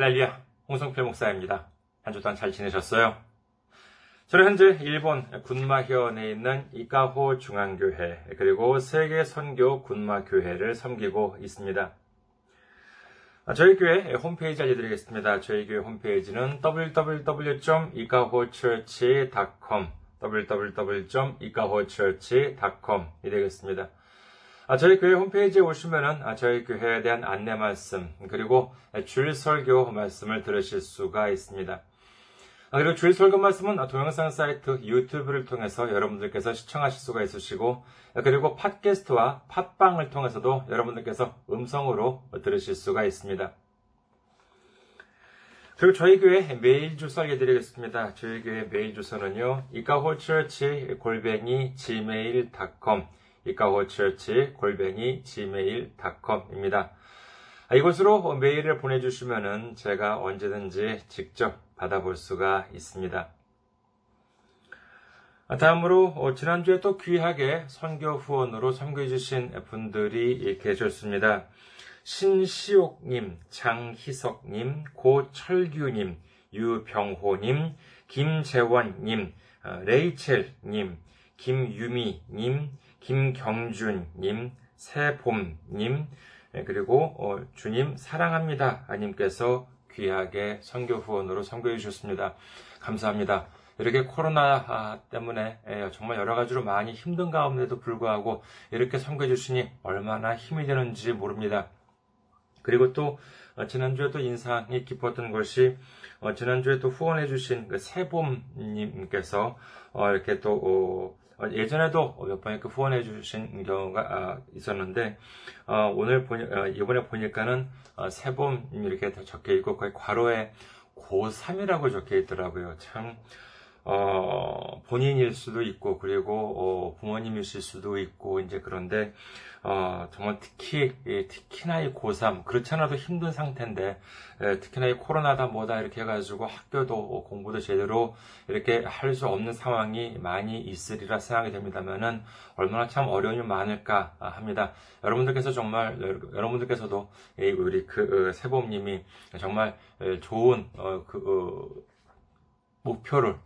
할렐루야, 홍성필 목사입니다. 한 주 동안 잘 지내셨어요? 저는 현재 일본 군마현에 있는 이카호 중앙교회 그리고 세계 선교 군마교회를 섬기고 있습니다. 저희 교회 홈페이지 알려드리겠습니다. 저희 교회 홈페이지는 www.ikahochurch.com www.ikahochurch.com이 되겠습니다. 아, 저희 교회 홈페이지에 오시면은 아, 저희 교회에 대한 안내 말씀 그리고 주일 설교 말씀을 들으실 수가 있습니다. 아, 그리고 주일 설교 말씀은 동영상 사이트 유튜브를 통해서 여러분들께서 시청하실 수가 있으시고 그리고 팟캐스트와 팟빵을 통해서도 여러분들께서 음성으로 들으실 수가 있습니다. 그리고 저희 교회 메일 주소 알려드리겠습니다. 저희 교회 메일 주소는요, 이카호처치 골뱅이 gmail.com 이카호처치 골뱅이 gmail.com입니다. 이곳으로 메일을 보내주시면 제가 언제든지 직접 받아볼 수가 있습니다. 다음으로 지난주에 또 귀하게 선교 후원으로 섬겨주신 분들이 계셨습니다. 신시옥님, 장희석님, 고철규님, 유병호님, 김재원님, 레이첼님, 김유미님, 김경준님, 새봄님, 그리고 주님 사랑합니다. 님께서 귀하게 선교 후원으로 선교해 주셨습니다. 감사합니다. 이렇게 코로나 때문에 정말 여러 가지로 많이 힘든 가운데도 불구하고 이렇게 선교해 주시니 얼마나 힘이 되는지 모릅니다. 그리고 또 지난주에 또 인상이 깊었던 것이 지난주에 또 후원해 주신 그 세봄님께서 이렇게 또 예전에도 몇 번 이렇게 후원해 주신 경우가 있었는데 오늘 보니, 이번에 보니까는 세봄 이렇게 적혀 있고 거의 괄호에 고3이라고 적혀 있더라고요. 참 어, 본인일 수도 있고, 그리고, 어, 부모님이실 수도 있고, 이제 그런데, 어, 정말 특히, 예, 특히나 이 고3, 그렇지 않아도 힘든 상태인데, 예, 특히나 이 코로나다 뭐다 이렇게 해가지고 학교도 어, 공부도 제대로 이렇게 할 수 없는 상황이 많이 있으리라 생각이 됩니다면은, 얼마나 참 어려움이 많을까 합니다. 여러분들께서 정말, 여러분들께서도, 예, 우리 그, 어, 세범님이 정말 좋은, 어, 그, 어, 목표를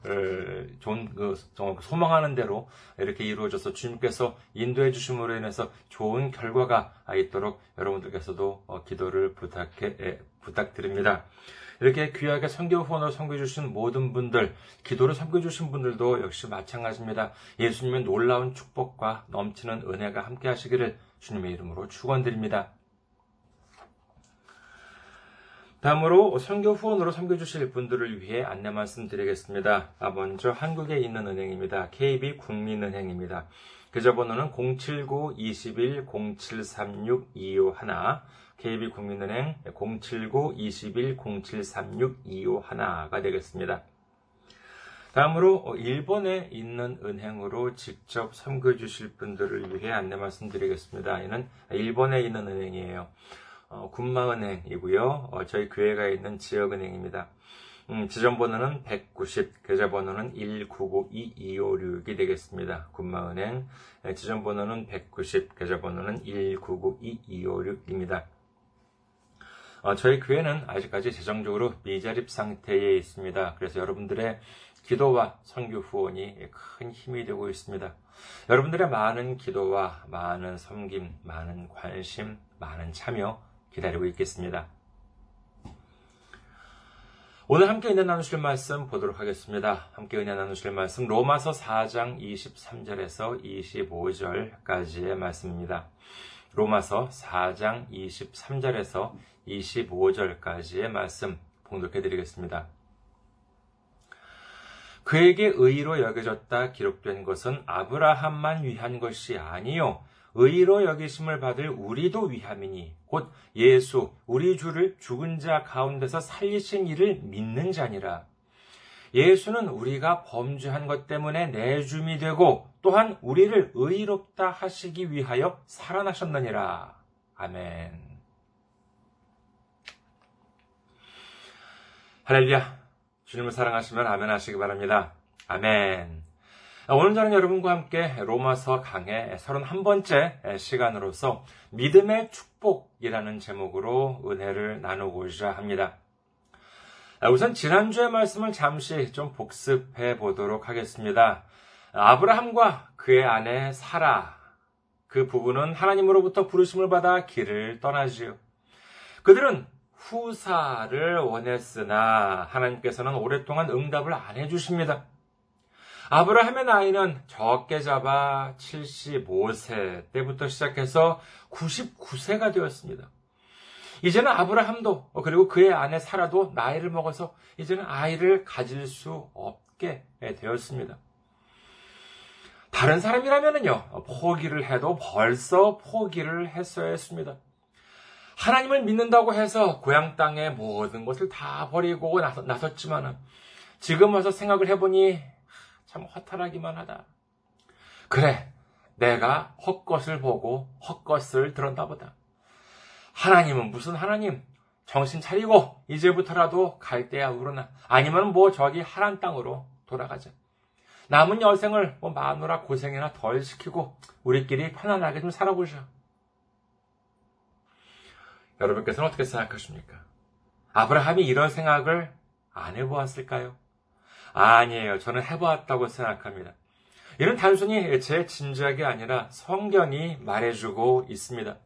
좋은 그 소망하는 대로 이렇게 이루어져서 주님께서 인도해 주심으로 인해서 좋은 결과가 있도록 여러분들께서도 어, 기도를 부탁해 부탁드립니다. 이렇게 귀하게 선교 후원을 섬겨 주신 모든 분들, 기도를 섬겨 주신 분들도 역시 마찬가지입니다. 예수님의 놀라운 축복과 넘치는 은혜가 함께 하시기를 주님의 이름으로 축원드립니다. 다음으로 선교 후원으로 섬겨주실 분들을 위해 안내 말씀드리겠습니다. 아, 먼저 한국에 있는 은행입니다. KB 국민은행입니다. 계좌번호는 079-21-0736-251 KB 국민은행 079-21-0736-251가 되겠습니다. 다음으로 일본에 있는 은행으로 직접 섬겨주실 분들을 위해 안내 말씀드리겠습니다. 이는 일본에 있는 은행이에요. 어, 군마은행이고요. 어, 저희 교회가 있는 지역은행입니다. 음, 지점번호는 190, 계좌번호는 1992256이 되겠습니다. 군마은행 네, 지점번호는 190, 계좌번호는 1992256입니다. 어, 저희 교회는 아직까지 재정적으로 미자립 상태에 있습니다. 그래서 여러분들의 기도와 선교 후원이 큰 힘이 되고 있습니다. 여러분들의 많은 기도와 많은 섬김, 많은 관심, 많은 참여 기다리고 있겠습니다. 오늘 함께 은혜 나누실 말씀 보도록 하겠습니다. 함께 은혜 나누실 말씀 로마서 4장 23절에서 25절까지의 말씀입니다. 로마서 4장 23절에서 25절까지의 말씀 봉독해 드리겠습니다. 그에게 의로 여겨졌다 기록된 것은 아브라함만 위한 것이 아니요 의로 여기심을 받을 우리도 위함이니 곧 예수 우리 주를 죽은 자 가운데서 살리신 이를 믿는 자니라. 예수는 우리가 범죄한 것 때문에 내줌이 되고 또한 우리를 의롭다 하시기 위하여 살아나셨느니라. 아멘. 할렐루야. 주님을 사랑하시면 아멘 하시기 바랍니다. 아멘. 오늘 저는 여러분과 함께 로마서 강의 31번째 시간으로서 믿음의 축복이라는 제목으로 은혜를 나누고자 합니다. 우선 지난주의 말씀을 잠시 좀 복습해 보도록 하겠습니다. 아브라함과 그의 아내 사라. 그 부부는 하나님으로부터 부르심을 받아 길을 떠나지요. 그들은 후사를 원했으나 하나님께서는 오랫동안 응답을 안 해주십니다. 아브라함의 나이는 적게 잡아 75세 때부터 시작해서 99세가 되었습니다. 이제는 아브라함도 그리고 그의 아내 사라도 나이를 먹어서 이제는 아이를 가질 수 없게 되었습니다. 다른 사람이라면요, 포기를 해도 벌써 포기를 했어야 했습니다. 하나님을 믿는다고 해서 고향 땅의 모든 것을 다 버리고 나섰지만 지금 와서 생각을 해보니 참 허탈하기만 하다. 그래, 내가 헛것을 보고 헛것을 들었나 보다. 하나님은 무슨 하나님? 정신 차리고 이제부터라도 갈대야 우러나 아니면 뭐 저기 하란 땅으로 돌아가자. 남은 여생을 뭐 마누라 고생이나 덜 시키고 우리끼리 편안하게 좀 살아보자. 여러분께서는 어떻게 생각하십니까? 아브라함이 이런 생각을 안 해보았을까요? 아니에요. 저는 해보았다고 생각합니다. 이는 단순히 제 짐작이 아니라 성경이 말해주고 있습니다.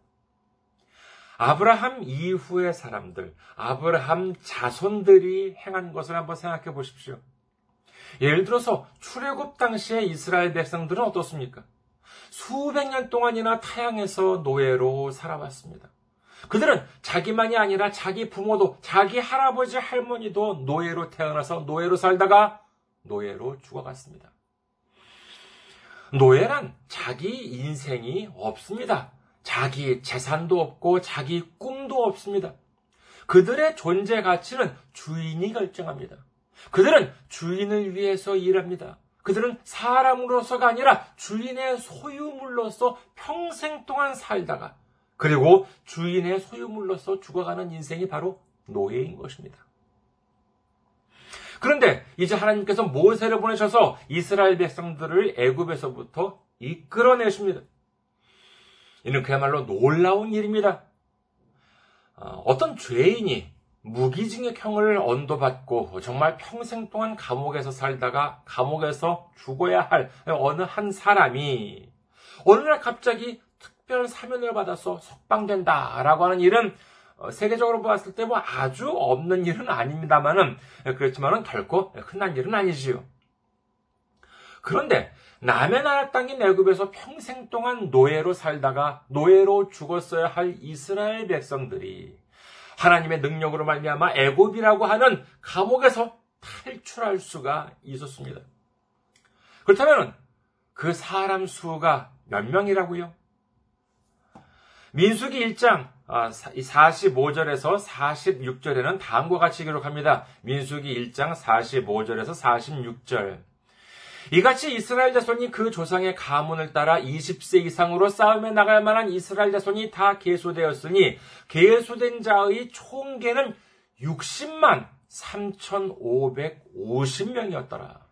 아브라함 이후의 사람들, 아브라함 자손들이 행한 것을 한번 생각해 보십시오. 예를 들어서 출애굽 당시의 이스라엘 백성들은 어떻습니까? 수백 년 동안이나 타양에서 노예로 살아왔습니다. 그들은 자기만이 아니라 자기 부모도 자기 할아버지 할머니도 노예로 태어나서 노예로 살다가 노예로 죽어갔습니다. 노예란 자기 인생이 없습니다. 자기 재산도 없고 자기 꿈도 없습니다. 그들의 존재 가치는 주인이 결정합니다. 그들은 주인을 위해서 일합니다. 그들은 사람으로서가 아니라 주인의 소유물로서 평생 동안 살다가 그리고 주인의 소유물로서 죽어가는 인생이 바로 노예인 것입니다. 그런데 이제 하나님께서 모세를 보내셔서 이스라엘 백성들을 애굽에서부터 이끌어내십니다. 이는 그야말로 놀라운 일입니다. 어, 어떤 죄인이 무기징역형을 언도받고 정말 평생 동안 감옥에서 살다가 감옥에서 죽어야 할 어느 한 사람이 어느 날 갑자기 특별 사면을 받아서 석방된다라고 하는 일은 어, 세계적으로 봤을 때 뭐 아주 없는 일은 아닙니다만은 그렇지만은 결코 흔한 일은 아니지요. 그런데 남의 나라 땅인 애굽에서 평생 동안 노예로 살다가 노예로 죽었어야 할 이스라엘 백성들이 하나님의 능력으로 말미암아 애굽이라고 하는 감옥에서 탈출할 수가 있었습니다. 그렇다면 그 사람 수가 몇 명이라고요? 민수기 1장 45절에서 아, 46절에는 다음과 같이 기록합니다. 민수기 1장 45절에서 46절. 이같이 이스라엘 자손이 그 조상의 가문을 따라 20세 이상으로 싸움에 나갈 만한 이스라엘 자손이 다 계수되었으니 계수된 자의 총계는 60만 3,550명이었더라.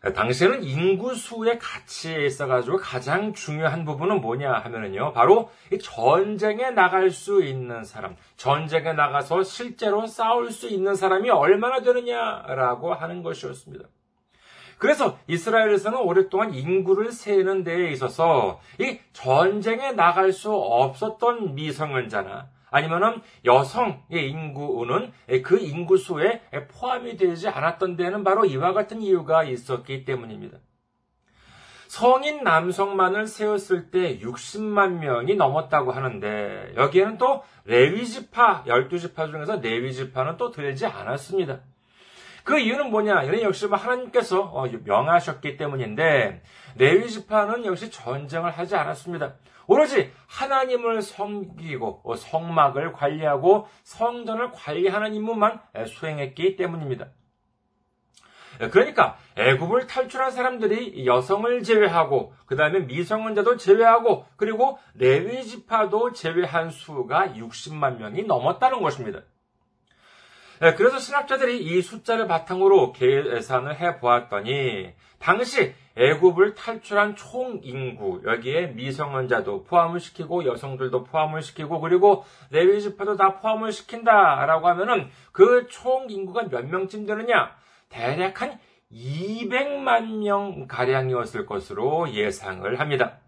당시에는 인구수의 가치에 있어가지고 가장 중요한 부분은 뭐냐 하면은요, 바로 전쟁에 나갈 수 있는 사람, 전쟁에 나가서 실제로 싸울 수 있는 사람이 얼마나 되느냐라고 하는 것이었습니다. 그래서 이스라엘에서는 오랫동안 인구를 세는 데에 있어서 이 전쟁에 나갈 수 없었던 미성년자나 아니면은 여성의 인구는 그 인구수에 포함이 되지 않았던 데는 바로 이와 같은 이유가 있었기 때문입니다. 성인 남성만을 세웠을 때 60만 명이 넘었다고 하는데 여기에는 또 레위지파 12지파 중에서 레위지파는 또 들지 않았습니다. 그 이유는 뭐냐? 이는 역시 뭐 하나님께서 어, 명하셨기 때문인데 레위지파는 역시 전쟁을 하지 않았습니다. 오로지 하나님을 섬기고 어, 성막을 관리하고 성전을 관리하는 임무만 수행했기 때문입니다. 그러니까 애굽을 탈출한 사람들이 여성을 제외하고 그 다음에 미성년자도 제외하고 그리고 레위 지파도 제외한 수가 60만 명이 넘었다는 것입니다. 예, 그래서 신학자들이 이 숫자를 바탕으로 계산을 해 보았더니 당시 애굽을 탈출한 총 인구 여기에 미성년자도 포함을 시키고 여성들도 포함을 시키고 그리고 레위 지파도 다 포함을 시킨다라고 하면은 그 총 인구가 몇 명쯤 되느냐? 대략 한 200만 명 가량이었을 것으로 예상을 합니다.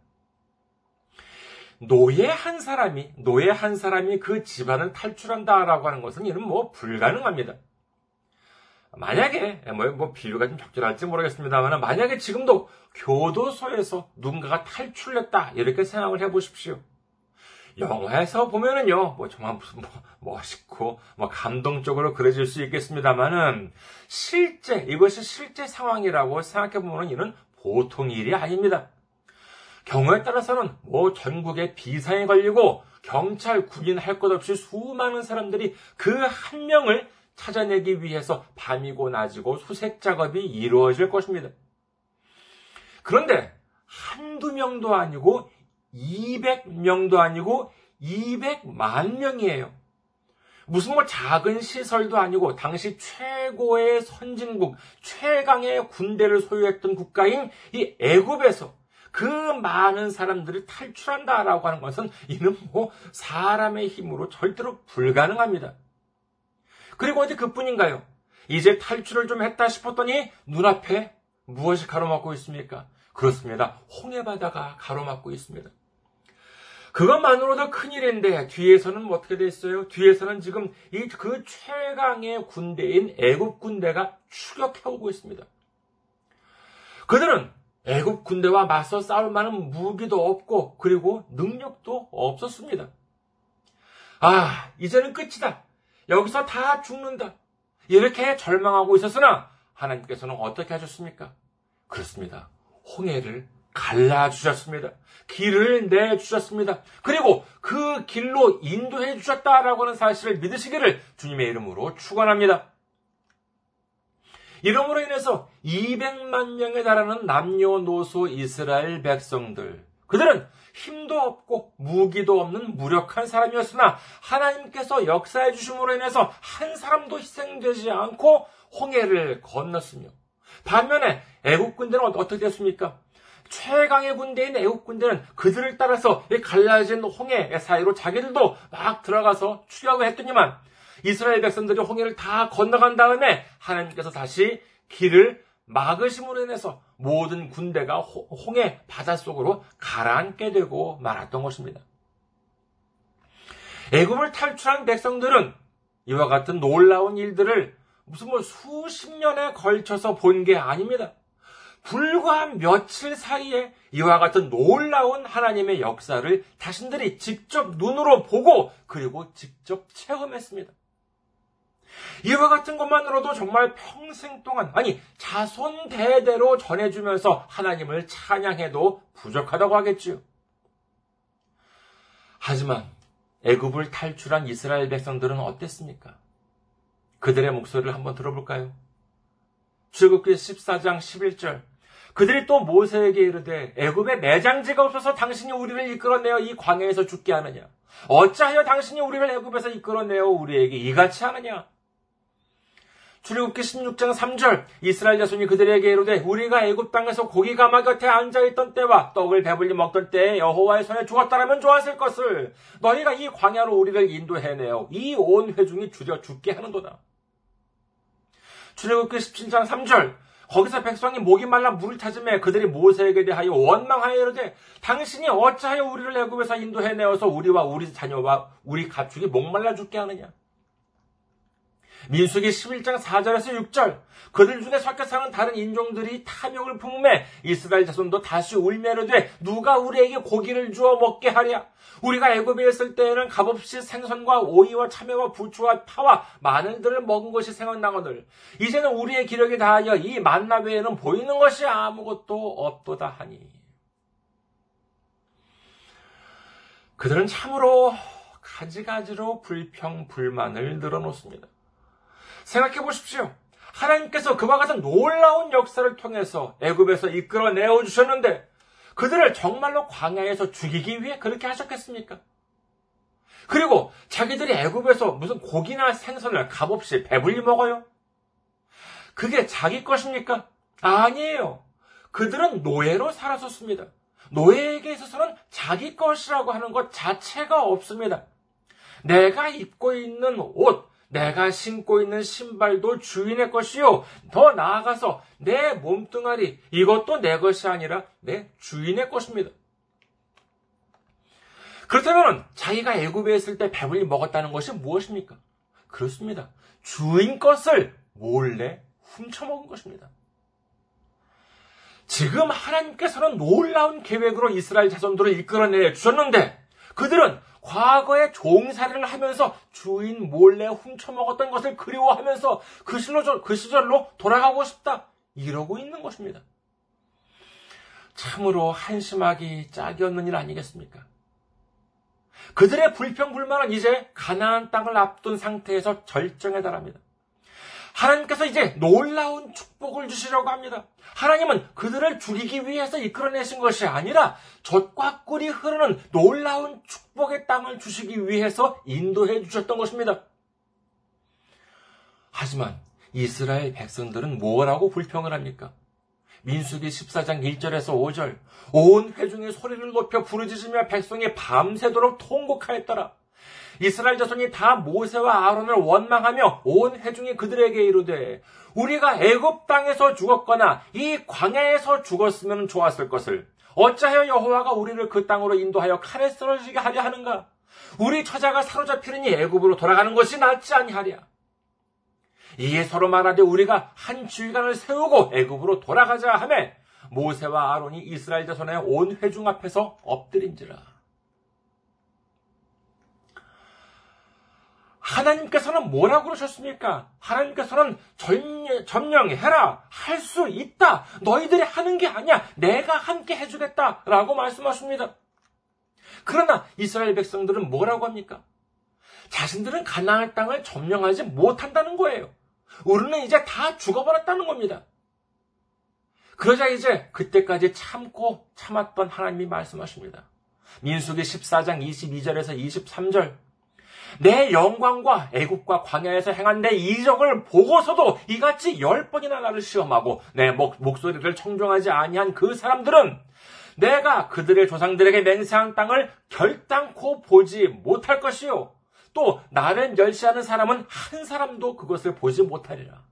노예 한 사람이 노예 한 사람이 그 집안을 탈출한다라고 하는 것은 이는 뭐 불가능합니다. 만약에 뭐, 뭐 비유가 좀 적절할지 모르겠습니다만 만약에 지금도 교도소에서 누군가가 탈출했다 이렇게 생각을 해보십시오. 영화에서 보면은요, 뭐 정말 무슨 뭐 멋있고 뭐 감동적으로 그려질 수 있겠습니다만은 실제 이것이 실제 상황이라고 생각해 보면 이는 보통 일이 아닙니다. 경우에 따라서는 뭐 전국에 비상이 걸리고 경찰, 군인 할 것 없이 수많은 사람들이 그 한 명을 찾아내기 위해서 밤이고 낮이고 수색 작업이 이루어질 것입니다. 그런데 한두 명도 아니고 200명도 아니고 200만 명이에요. 무슨 뭐 작은 시설도 아니고 당시 최고의 선진국, 최강의 군대를 소유했던 국가인 이 애굽에서 그 많은 사람들이 탈출한다라고 하는 것은 이는 뭐 사람의 힘으로 절대로 불가능합니다. 그리고 어디 그뿐인가요? 이제 탈출을 좀 했다 싶었더니 눈앞에 무엇이 가로막고 있습니까? 그렇습니다. 홍해바다가 가로막고 있습니다. 그것만으로도 큰일인데 뒤에서는 뭐 어떻게 됐어요? 뒤에서는 지금 이 그 최강의 군대인 애굽 군대가 추격해 오고 있습니다. 그들은 애굽 군대와 맞서 싸울 만한 무기도 없고 그리고 능력도 없었습니다. 아, 이제는 끝이다. 여기서 다 죽는다. 이렇게 절망하고 있었으나 하나님께서는 어떻게 하셨습니까? 그렇습니다. 홍해를 갈라주셨습니다. 길을 내주셨습니다. 그리고 그 길로 인도해 주셨다라고 하는 사실을 믿으시기를 주님의 이름으로 축원합니다. 이름으로 인해서 200만 명에 달하는 남녀노소 이스라엘 백성들. 그들은 힘도 없고 무기도 없는 무력한 사람이었으나 하나님께서 역사해 주심으로 인해서 한 사람도 희생되지 않고 홍해를 건넜으며 반면에 애국 군대는 어떻게 됐습니까? 최강의 군대인 애국 군대는 그들을 따라서 갈라진 홍해 사이로 자기들도 막 들어가서 추격을 했더니만 이스라엘 백성들이 홍해를 다 건너간 다음에 하나님께서 다시 길을 막으심으로 인해서 모든 군대가 홍해 바닷속으로 가라앉게 되고 말았던 것입니다. 애굽을 탈출한 백성들은 이와 같은 놀라운 일들을 무슨 뭐 수십 년에 걸쳐서 본 게 아닙니다. 불과 며칠 사이에 이와 같은 놀라운 하나님의 역사를 자신들이 직접 눈으로 보고 그리고 직접 체험했습니다. 이와 같은 것만으로도 정말 평생 동안, 아니, 자손 대대로 전해주면서 하나님을 찬양해도 부족하다고 하겠지요. 하지만 애굽을 탈출한 이스라엘 백성들은 어땠습니까? 그들의 목소리를 한번 들어볼까요? 출국기 14장 11절. 그들이 또 모세에게 이르되 애굽에 매장지가 없어서 당신이 우리를 이끌어내어 이 광야에서 죽게 하느냐? 어찌하여 당신이 우리를 애굽에서 이끌어내어 우리에게 이같이 하느냐? 출애굽기 16장 3절. 이스라엘 자손이 그들에게 이르되 우리가 애굽 땅에서 고기 가마 곁에 앉아 있던 때와 떡을 배불리 먹던 때에 여호와의 손에 죽었다라면 좋았을 것을. 너희가 이 광야로 우리를 인도해내어 이 온 회중이 줄여 죽게 하는도다. 출애굽기 17장 3절. 거기서 백성이 목이 말라 물을 찾음에 그들이 모세에게 대하여 원망하여 이르되 당신이 어찌하여 우리를 애굽에서 인도해내어서 우리와 우리 자녀와 우리 가축이 목말라 죽게 하느냐 민수기 11장 4절에서 6절. 그들 중에 섞여 사는 다른 인종들이 탐욕을 품음에 이스라엘 자손도 다시 울매로 돼 누가 우리에게 고기를 주어 먹게 하랴? 우리가 애굽에 있을 때에는 값없이 생선과 오이와 참외와 부추와 파와 마늘들을 먹은 것이 생각나거늘. 이제는 우리의 기력이 다하여 이 만나 외에는 보이는 것이 아무것도 없도다 하니. 그들은 참으로 가지가지로 불평 불만을 늘어놓습니다. 생각해 보십시오. 하나님께서 그와 같은 놀라운 역사를 통해서 애굽에서 이끌어 내어 주셨는데 그들을 정말로 광야에서 죽이기 위해 그렇게 하셨겠습니까? 그리고 자기들이 애굽에서 무슨 고기나 생선을 값없이 배불리 먹어요? 그게 자기 것입니까? 아니에요. 그들은 노예로 살았었습니다. 노예에게 있어서는 자기 것이라고 하는 것 자체가 없습니다. 내가 입고 있는 옷, 내가 신고 있는 신발도 주인의 것이요. 더 나아가서 내 몸뚱아리, 이것도 내 것이 아니라 내 주인의 것입니다. 그렇다면 자기가 애굽에 있을 때 배불리 먹었다는 것이 무엇입니까? 그렇습니다. 주인 것을 몰래 훔쳐먹은 것입니다. 지금 하나님께서는 놀라운 계획으로 이스라엘 자손들을 이끌어내 주셨는데 그들은 과거에 종살이를 하면서 주인 몰래 훔쳐먹었던 것을 그리워하면서 그 시절로, 그 시절로 돌아가고 싶다. 이러고 있는 것입니다. 참으로 한심하기 짝이 없는 일 아니겠습니까? 그들의 불평불만은 이제 가나안 땅을 앞둔 상태에서 절정에 달합니다. 하나님께서 이제 놀라운 축복을 주시려고 합니다. 하나님은 그들을 죽이기 위해서 이끌어내신 것이 아니라 젖과 꿀이 흐르는 놀라운 축복의 땅을 주시기 위해서 인도해 주셨던 것입니다. 하지만 이스라엘 백성들은 뭐라고 불평을 합니까? 민수기 14장 1절에서 5절 온 회중이 소리를 높여 부르짖으며 백성이 밤새도록 통곡하였더라. 이스라엘 자손이 다 모세와 아론을 원망하며 온 회중이 그들에게 이르되 우리가 애굽 땅에서 죽었거나 이 광야에서 죽었으면 좋았을 것을 어찌하여 여호와가 우리를 그 땅으로 인도하여 칼에 쓰러지게 하려 하는가? 우리 처자가 사로잡히느니 애굽으로 돌아가는 것이 낫지 아니하랴. 이에 서로 말하되 우리가 한 지휘관을 세우고 애굽으로 돌아가자 하매 모세와 아론이 이스라엘 자손의 온 회중 앞에서 엎드린지라. 하나님께서는 뭐라고 그러셨습니까? 하나님께서는 점령 해라. 할 수 있다. 너희들이 하는 게 아니야. 내가 함께 해주겠다. 라고 말씀하십니다. 그러나 이스라엘 백성들은 뭐라고 합니까? 자신들은 가나안 땅을 점령하지 못한다는 거예요. 우리는 이제 다 죽어버렸다는 겁니다. 그러자 이제 그때까지 참고 참았던 하나님이 말씀하십니다. 민수기 14장 22절에서 23절 내 영광과 애국과 광야에서 행한 내 이적을 보고서도 이같이 열 번이나 나를 시험하고 내 목, 목소리를 청종하지 아니한 그 사람들은 내가 그들의 조상들에게 맹세한 땅을 결단코 보지 못할 것이요. 또 나를 멸시하는 사람은 한 사람도 그것을 보지 못하리라.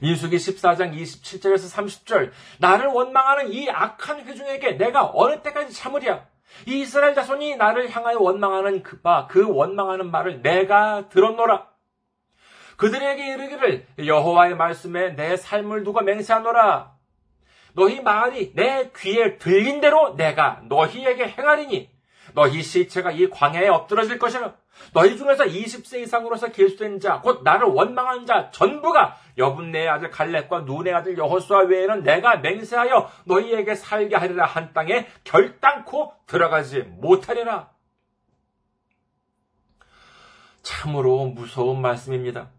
민수기 14장 27절에서 30절 나를 원망하는 이 악한 회중에게 내가 어느 때까지 참으랴? 이 이스라엘 자손이 나를 향하여 원망하는 그, 바, 그 원망하는 말을 내가 들었노라. 그들에게 이르기를 여호와의 말씀에 내 삶을 두고 맹세하노라. 너희 말이 내 귀에 들린 대로 내가 너희에게 행하리니 너희 시체가 이 광야에 엎드러질 것이라. 너희 중에서 20세 이상으로서 길수된 자, 곧 나를 원망한 자 전부가 여분네의 아들 갈렙과 눈의 아들 여호수아 외에는 내가 맹세하여 너희에게 살게 하리라 한 땅에 결단코 들어가지 못하리라. 참으로 무서운 말씀입니다.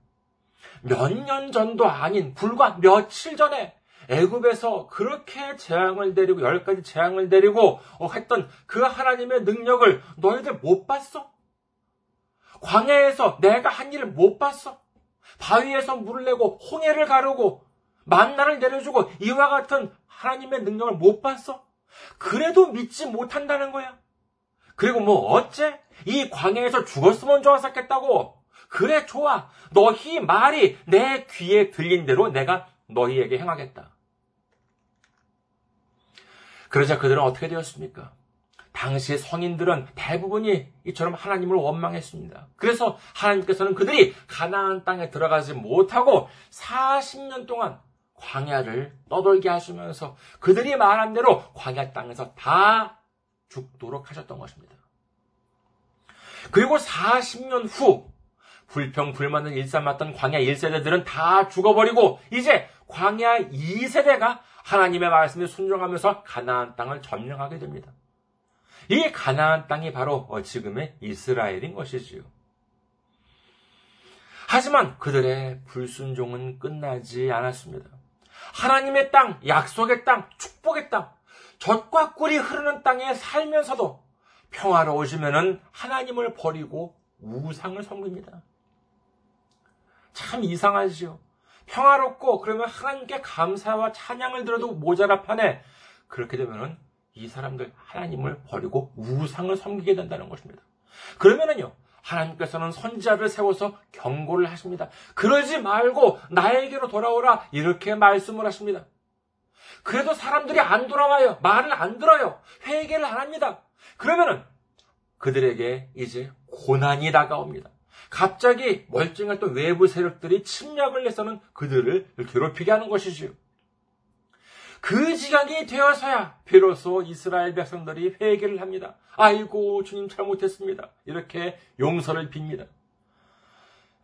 몇 년 전도 아닌 불과 며칠 전에 애굽에서 그렇게 재앙을 내리고 열 가지 재앙을 내리고 어, 했던 그 하나님의 능력을 너희들 못 봤어? 광야에서 내가 한 일을 못 봤어? 바위에서 물을 내고 홍해를 가르고 만나를 내려주고 이와 같은 하나님의 능력을 못 봤어? 그래도 믿지 못한다는 거야. 그리고 뭐 어째? 이 광야에서 죽었으면 좋았었겠다고. 그래 좋아. 너희 말이 내 귀에 들린 대로 내가 너희에게 행하겠다. 그러자 그들은 어떻게 되었습니까? 당시 성인들은 대부분이 이처럼 하나님을 원망했습니다. 그래서 하나님께서는 그들이 가나안 땅에 들어가지 못하고 40년 동안 광야를 떠돌게 하시면서 그들이 말한 대로 광야 땅에서 다 죽도록 하셨던 것입니다. 그리고 40년 후 불평 불만을 일삼았던 광야 1세대들은 다 죽어버리고 이제 광야 2세대가 하나님의 말씀에 순종하면서 가나안 땅을 점령하게 됩니다. 이 가나안 땅이 바로 지금의 이스라엘인 것이지요. 하지만 그들의 불순종은 끝나지 않았습니다. 하나님의 땅, 약속의 땅, 축복의 땅, 젖과 꿀이 흐르는 땅에 살면서도 평화로워지면은 하나님을 버리고 우상을 섬깁니다. 참 이상하지요. 평화롭고 그러면 하나님께 감사와 찬양을 들어도 모자라 판에 그렇게 되면은 이 사람들 하나님을 버리고 우상을 섬기게 된다는 것입니다. 그러면은요. 하나님께서는 선지자를 세워서 경고를 하십니다. 그러지 말고 나에게로 돌아오라 이렇게 말씀을 하십니다. 그래도 사람들이 안 돌아와요. 말을 안 들어요. 회개를 안 합니다. 그러면은 그들에게 이제 고난이 다가옵니다. 갑자기 멀쩡했던 외부 세력들이 침략을 해서는 그들을 괴롭히게 하는 것이지요. 그 지각이 되어서야 비로소 이스라엘 백성들이 회개를 합니다. 아이고 주님 잘못했습니다. 이렇게 용서를 빕니다.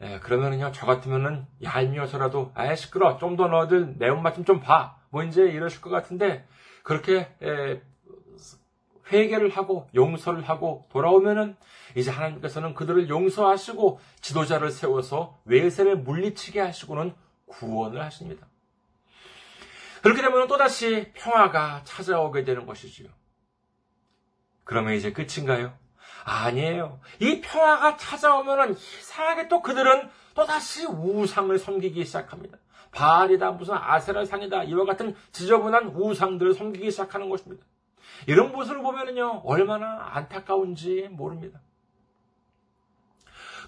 예, 그러면은요 저 같으면은 얄미워서라도 아예 시끄러 좀 더 너희들 매운맛 좀 좀 봐. 뭐 이제 이러실 것 같은데 그렇게 에, 회개를 하고 용서를 하고 돌아오면은 이제 하나님께서는 그들을 용서하시고 지도자를 세워서 외세를 물리치게 하시고는 구원을 하십니다. 그렇게 되면 또다시 평화가 찾아오게 되는 것이지요. 그러면 이제 끝인가요? 아니에요. 이 평화가 찾아오면은 이상하게 또 그들은 또다시 우상을 섬기기 시작합니다. 바알이다, 무슨 아세라 상이다, 이와 같은 지저분한 우상들을 섬기기 시작하는 것입니다. 이런 모습을 보면은요, 얼마나 안타까운지 모릅니다.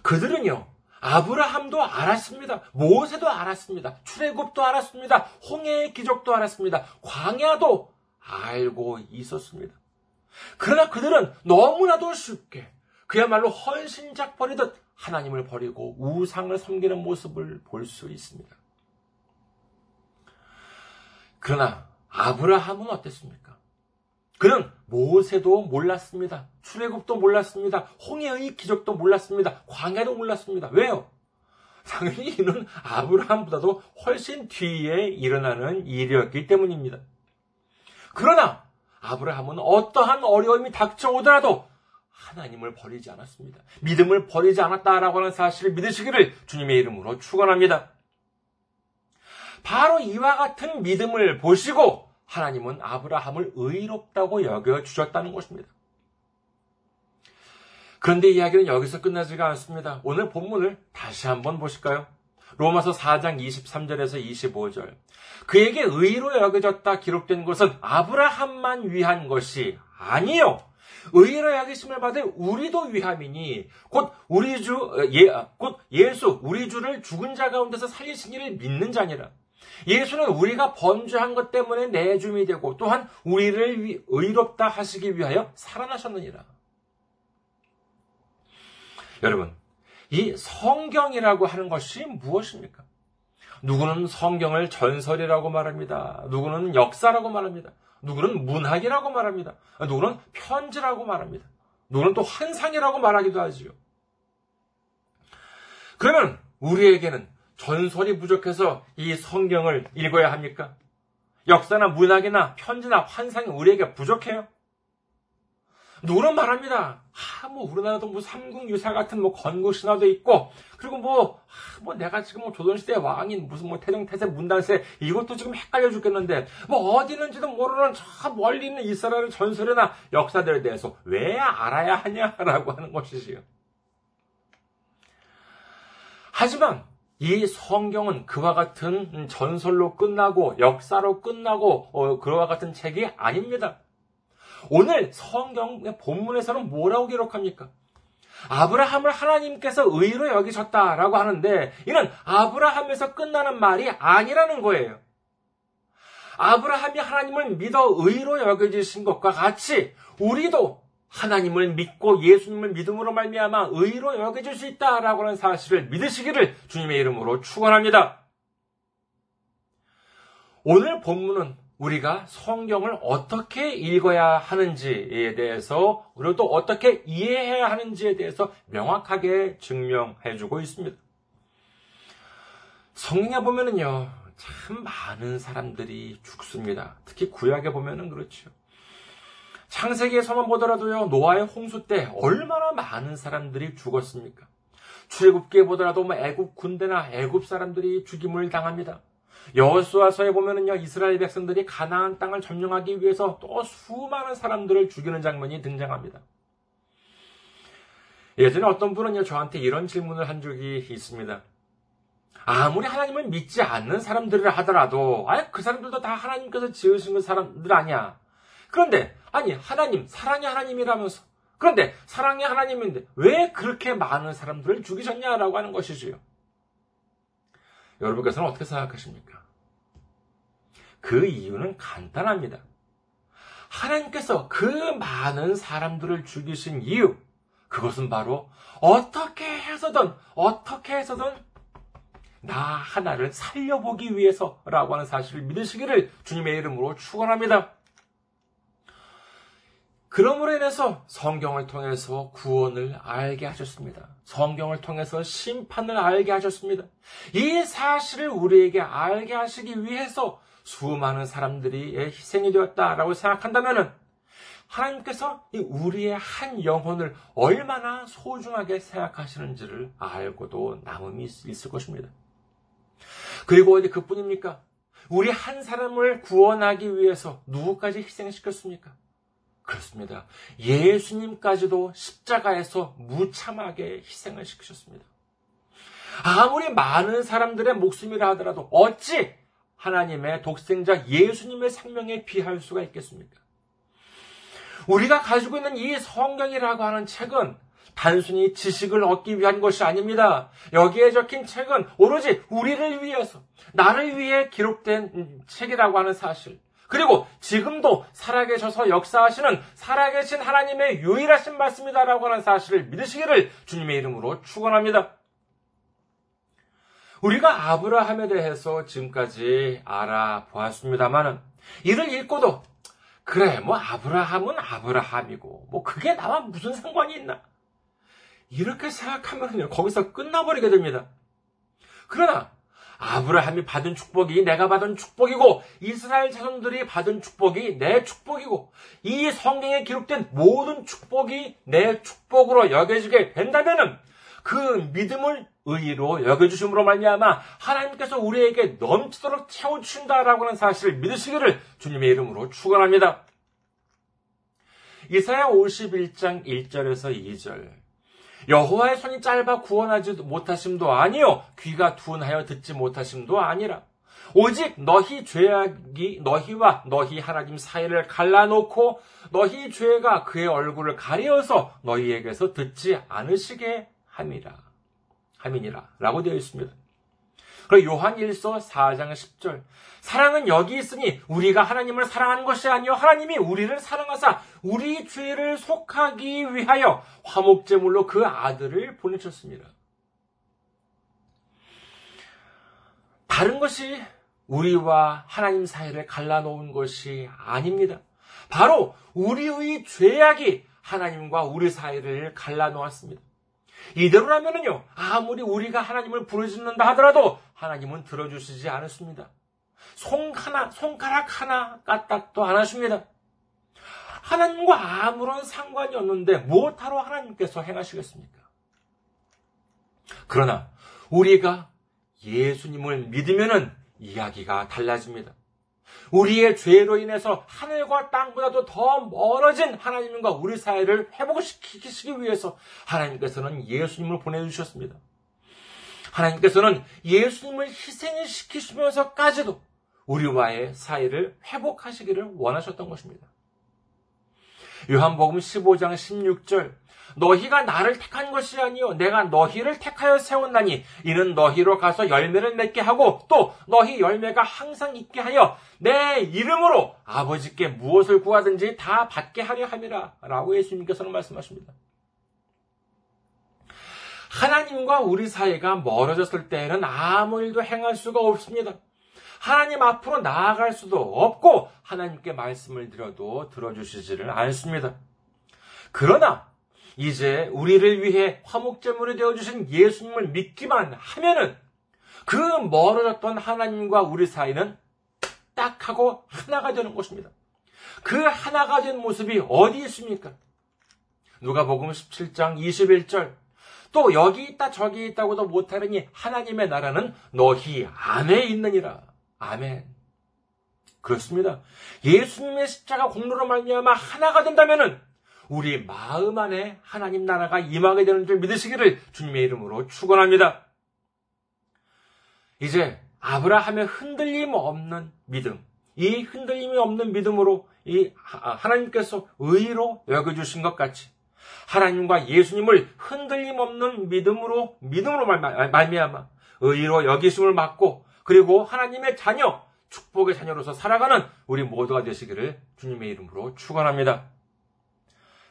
그들은요, 아브라함도 알았습니다. 모세도 알았습니다. 출애굽도 알았습니다. 홍해의 기적도 알았습니다. 광야도 알고 있었습니다. 그러나 그들은 너무나도 쉽게 그야말로 헌신작 버리듯 하나님을 버리고 우상을 섬기는 모습을 볼 수 있습니다. 그러나 아브라함은 어땠습니까? 그는 모세도 몰랐습니다. 출애굽도 몰랐습니다. 홍해의 기적도 몰랐습니다. 광야도 몰랐습니다. 왜요? 당연히 이는 아브라함보다도 훨씬 뒤에 일어나는 일이었기 때문입니다. 그러나 아브라함은 어떠한 어려움이 닥쳐오더라도 하나님을 버리지 않았습니다. 믿음을 버리지 않았다라고 하는 사실을 믿으시기를 주님의 이름으로 축원합니다. 바로 이와 같은 믿음을 보시고 하나님은 아브라함을 의롭다고 여겨 주셨다는 것입니다. 그런데 이야기는 여기서 끝나지가 않습니다. 오늘 본문을 다시 한번 보실까요? 로마서 4장 23절에서 25절. 그에게 의로 여겨졌다 기록된 것은 아브라함만 위한 것이 아니요. 의로 여기심을 받을 우리도 위함이니 곧 우리 주 예, 곧 예수 우리 주를 죽은 자 가운데서 살리신 이를 믿는 자니라. 예수는 우리가 번주한 것 때문에 내줌이 되고 또한 우리를 의롭다 하시기 위하여 살아나셨느니라. 여러분, 이 성경이라고 하는 것이 무엇입니까? 누구는 성경을 전설이라고 말합니다. 누구는 역사라고 말합니다. 누구는 문학이라고 말합니다. 누구는 편지라고 말합니다. 누구는 또 환상이라고 말하기도 하지요. 그러면 우리에게는 전설이 부족해서 이 성경을 읽어야 합니까? 역사나 문학이나 편지나 환상이 우리에게 부족해요? 누구는 말합니다. 아, 뭐, 우리나라도 뭐 삼국유사 같은 뭐 건국신화도 있고, 그리고 뭐, 아, 뭐 내가 지금 뭐 조선시대 왕인, 무슨 뭐 태종태세 문단세, 이것도 지금 헷갈려 죽겠는데, 뭐 어디 있는지도 모르는 저 멀리 있는 이스라엘 전설이나 역사들에 대해서 왜 알아야 하냐라고 하는 것이지요. 하지만, 이 성경은 그와 같은 전설로 끝나고 역사로 끝나고 어, 그와 같은 책이 아닙니다. 오늘 성경의 본문에서는 뭐라고 기록합니까? 아브라함을 하나님께서 의로 여기셨다라고 하는데 이는 아브라함에서 끝나는 말이 아니라는 거예요. 아브라함이 하나님을 믿어 의로 여겨지신 것과 같이 우리도 하나님을 믿고 예수님을 믿음으로 말미암아 의로 여겨질 수 있다라고 하는 사실을 믿으시기를 주님의 이름으로 축원합니다. 오늘 본문은 우리가 성경을 어떻게 읽어야 하는지에 대해서 그리고 또 어떻게 이해해야 하는지에 대해서 명확하게 증명해 주고 있습니다. 성경에 보면은요, 참 많은 사람들이 죽습니다. 특히 구약에 보면은 그렇죠. 창세기에서만 보더라도요, 노아의 홍수 때 얼마나 많은 사람들이 죽었습니까? 출애굽기에 보더라도 뭐 애굽 군대나 애굽 사람들이 죽임을 당합니다. 여호수아서에 보면은요 이스라엘 백성들이 가나안 땅을 점령하기 위해서 또 수많은 사람들을 죽이는 장면이 등장합니다. 예전에 어떤 분은 저한테 이런 질문을 한 적이 있습니다. 아무리 하나님을 믿지 않는 사람들을 하더라도, 아예 그 사람들도 다 하나님께서 지으신 그 사람들 아니야. 그런데, 아니, 하나님, 사랑의 하나님이라면서. 그런데, 사랑의 하나님인데, 왜 그렇게 많은 사람들을 죽이셨냐라고 하는 것이지요. 여러분께서는 어떻게 생각하십니까? 그 이유는 간단합니다. 하나님께서 그 많은 사람들을 죽이신 이유, 그것은 바로 어떻게 해서든, 어떻게 해서든 나 하나를 살려보기 위해서라고 하는 사실을 믿으시기를 주님의 이름으로 축원합니다. 그러므로 인해서 성경을 통해서 구원을 알게 하셨습니다. 성경을 통해서 심판을 알게 하셨습니다. 이 사실을 우리에게 알게 하시기 위해서 수많은 사람들이 희생이 되었다라고 생각한다면 하나님께서 우리의 한 영혼을 얼마나 소중하게 생각하시는지를 알고도 남음이 있을 것입니다. 그리고 어디 그뿐입니까? 우리 한 사람을 구원하기 위해서 누구까지 희생시켰습니까? 그렇습니다. 예수님까지도 십자가에서 무참하게 희생을 시키셨습니다. 아무리 많은 사람들의 목숨이라 하더라도 어찌 하나님의 독생자 예수님의 생명에 비할 수가 있겠습니까? 우리가 가지고 있는 이 성경이라고 하는 책은 단순히 지식을 얻기 위한 것이 아닙니다. 여기에 적힌 책은 오로지 우리를 위해서, 나를 위해 기록된 책이라고 하는 사실. 그리고 지금도 살아계셔서 역사하시는 살아계신 하나님의 유일하신 말씀이다라고 하는 사실을 믿으시기를 주님의 이름으로 축원합니다. 우리가 아브라함에 대해서 지금까지 알아보았습니다만은 이를 읽고도 그래 뭐 아브라함은 아브라함이고 뭐 그게 나와 무슨 상관이 있나 이렇게 생각하면요 거기서 끝나버리게 됩니다. 그러나 아브라함이 받은 축복이 내가 받은 축복이고 이스라엘 자손들이 받은 축복이 내 축복이고 이 성경에 기록된 모든 축복이 내 축복으로 여겨지게 된다면은 그 믿음을 의로 여겨주심으로 말미암아 하나님께서 우리에게 넘치도록 채워주신다라고 하는 사실을 믿으시기를 주님의 이름으로 축원합니다. 이사야 51장 1절에서 2절 여호와의 손이 짧아 구원하지 못하심도 아니요 귀가 둔하여 듣지 못하심도 아니라 오직 너희 죄악이 너희와 너희 하나님 사이를 갈라놓고 너희 죄가 그의 얼굴을 가리어서 너희에게서 듣지 않으시게 함이라. 함이니라. 라고 되어 있습니다. 그리고 요한 1서 4장 10절. 사랑은 여기 있으니 우리가 하나님을 사랑하는 것이 아니요 하나님이 우리를 사랑하사 우리 죄를 속하기 위하여 화목제물로 그 아들을 보내셨습니다. 다른 것이 우리와 하나님 사이를 갈라놓은 것이 아닙니다. 바로 우리의 죄악이 하나님과 우리 사이를 갈라놓았습니다. 이대로라면요, 아무리 우리가 하나님을 부르짖는다 하더라도 하나님은 들어주시지 않았습니다. 손 하나, 손가락 하나 까딱도 안 하십니다. 하나님과 아무런 상관이 없는데 무엇하러 하나님께서 행하시겠습니까? 그러나 우리가 예수님을 믿으면은 이야기가 달라집니다. 우리의 죄로 인해서 하늘과 땅보다도 더 멀어진 하나님과 우리 사이를 회복시키기 위해서 하나님께서는 예수님을 보내주셨습니다. 하나님께서는 예수님을 희생시키시면서까지도 우리와의 사이를 회복하시기를 원하셨던 것입니다. 요한복음 15장 16절 너희가 나를 택한 것이 아니요 내가 너희를 택하여 세웠나니 이는 너희로 가서 열매를 맺게 하고 또 너희 열매가 항상 있게 하여 내 이름으로 아버지께 무엇을 구하든지 다 받게 하려 함이라 라고 예수님께서는 말씀하십니다. 하나님과 우리 사이가 멀어졌을 때에는 아무 일도 행할 수가 없습니다. 하나님 앞으로 나아갈 수도 없고 하나님께 말씀을 드려도 들어주시지를 않습니다. 그러나 이제 우리를 위해 화목제물이 되어주신 예수님을 믿기만 하면은 그 멀어졌던 하나님과 우리 사이는 딱 하고 하나가 되는 것입니다. 그 하나가 된 모습이 어디 있습니까? 누가복음 17장 21절 또 여기 있다 저기 있다고도 못하느니 하나님의 나라는 너희 안에 있느니라. 아멘. 그렇습니다. 예수님의 십자가 공로로 말미암아 하나가 된다면은 우리 마음 안에 하나님 나라가 임하게 되는 줄 믿으시기를 주님의 이름으로 축원합니다. 이제 아브라함의 흔들림 없는 믿음, 이 흔들림이 없는 믿음으로 이 하나님께서 의로 여겨주신 것 같이 하나님과 예수님을 흔들림 없는 믿음으로 믿음으로 말미암아 의로 여기심을 받고 그리고 하나님의 자녀 축복의 자녀로서 살아가는 우리 모두가 되시기를 주님의 이름으로 축원합니다.